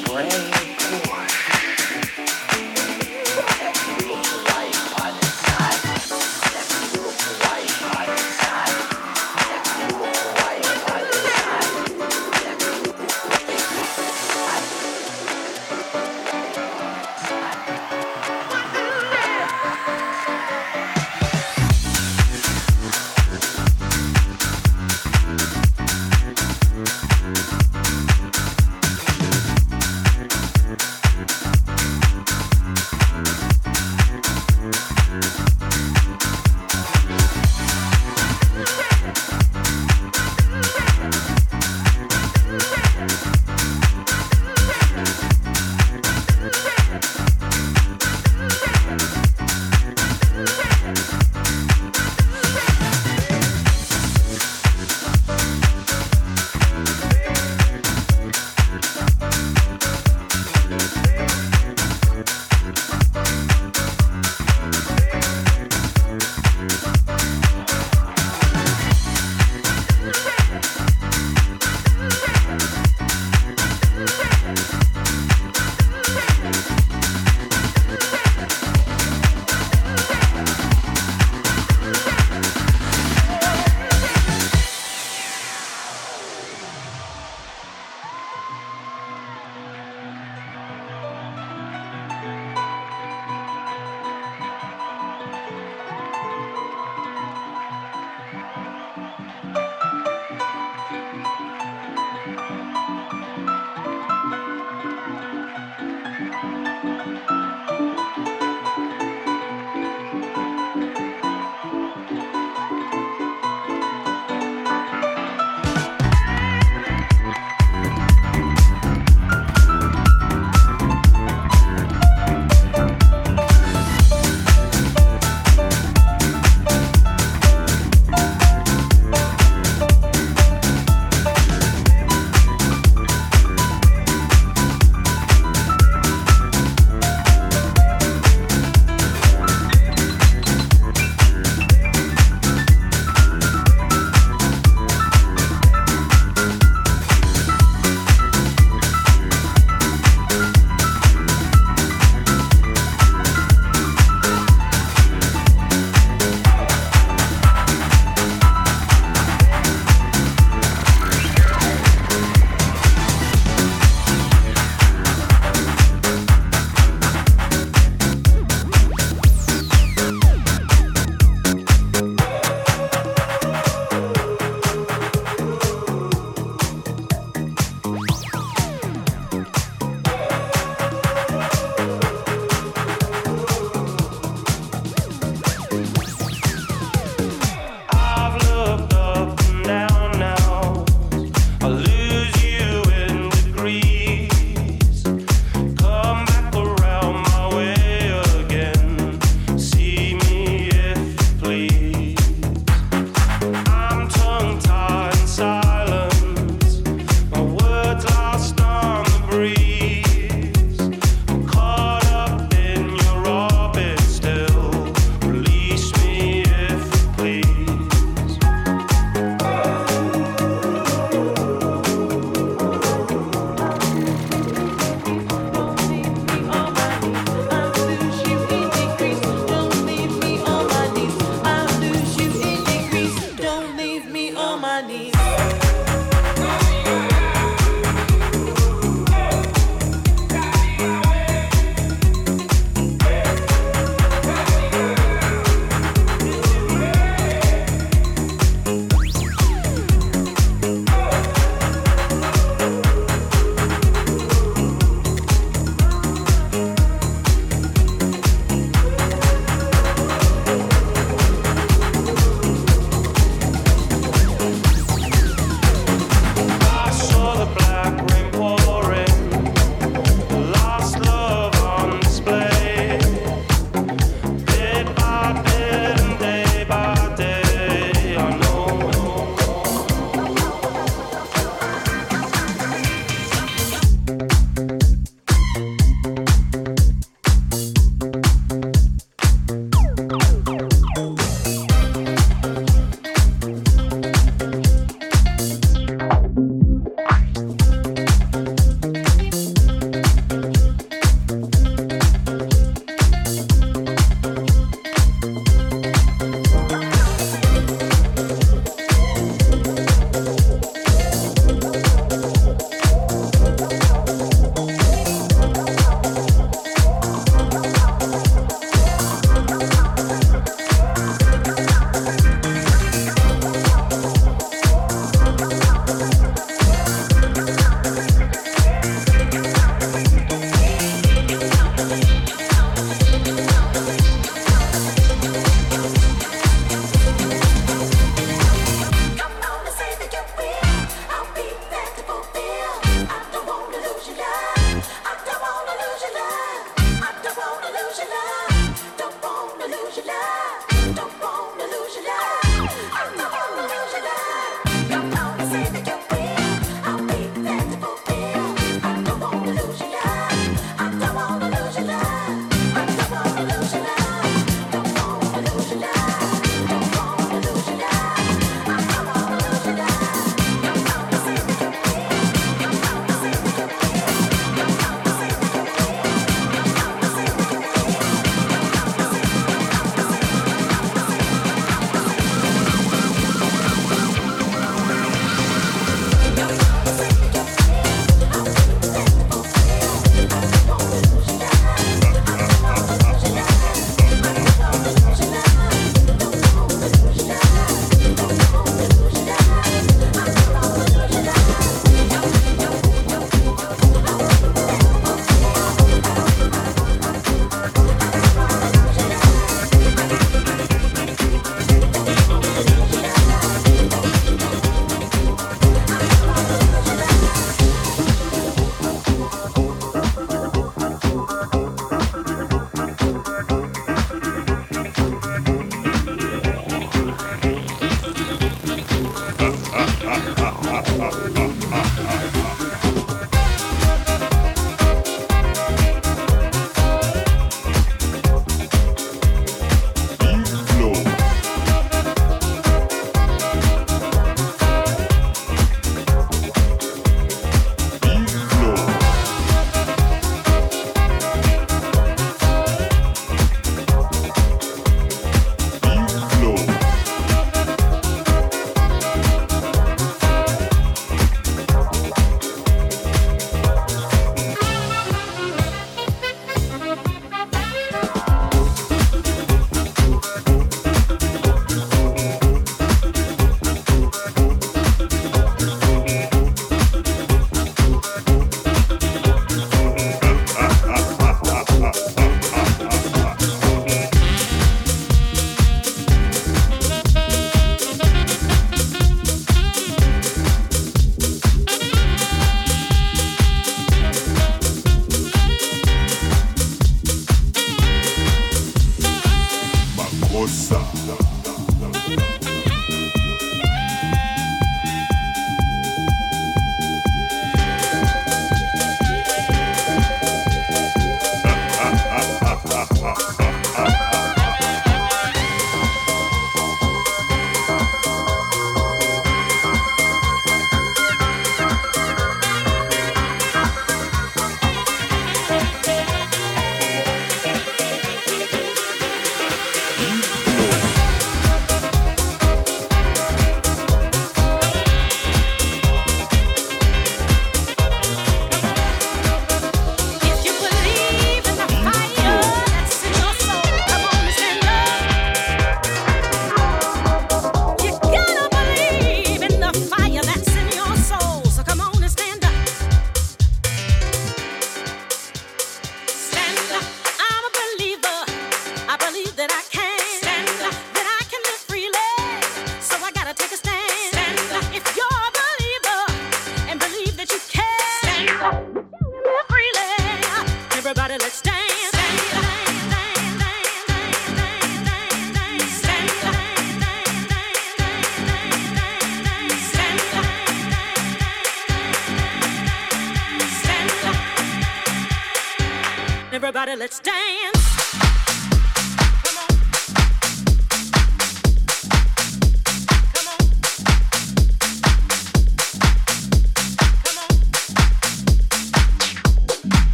brain.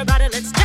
Everybody, let's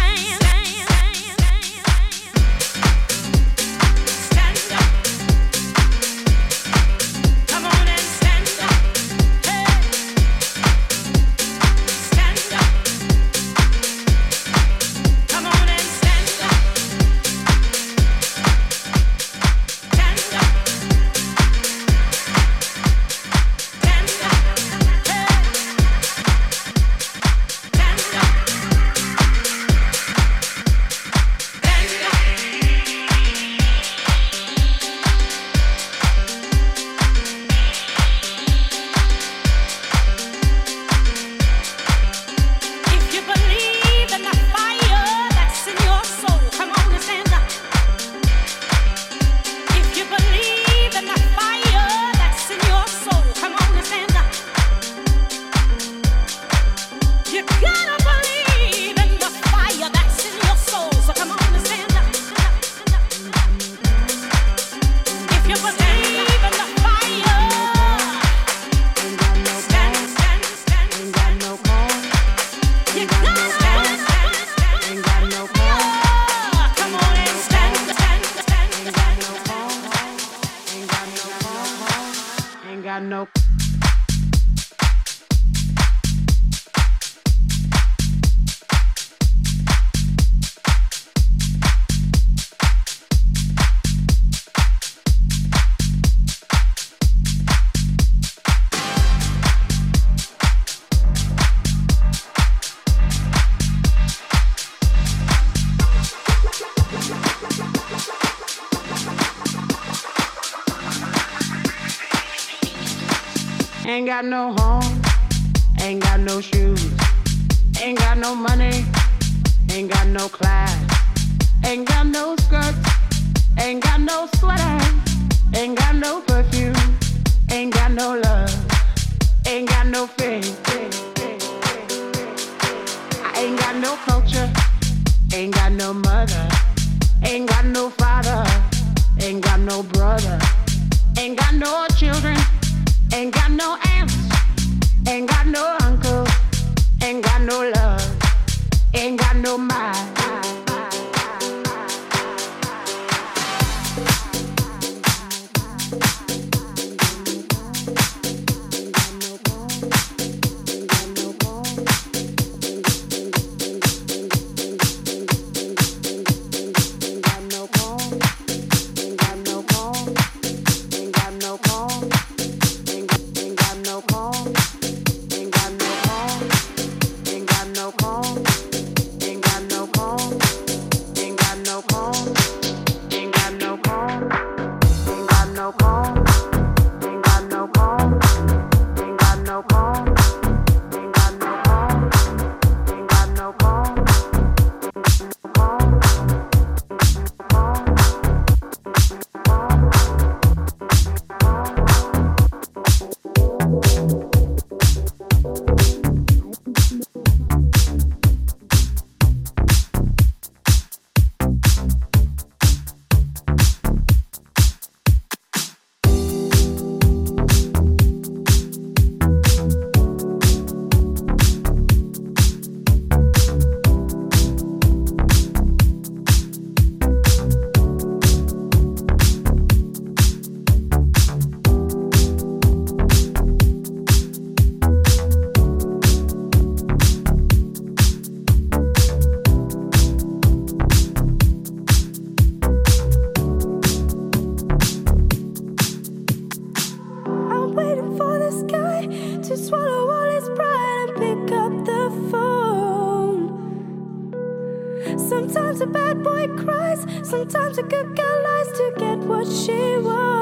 Ain't got no sweater, ain't got no perfume, ain't got no love, ain't got no faith. I ain't got no culture, ain't got no mother, ain't got no father, ain't got no brother, ain't got no children, ain't got no aunts, ain't got no uncle, ain't got no love, ain't got no mind. swallow all his pride and pick up the phone. Sometimes a bad boy cries, sometimes a good girl lies to get what she wants.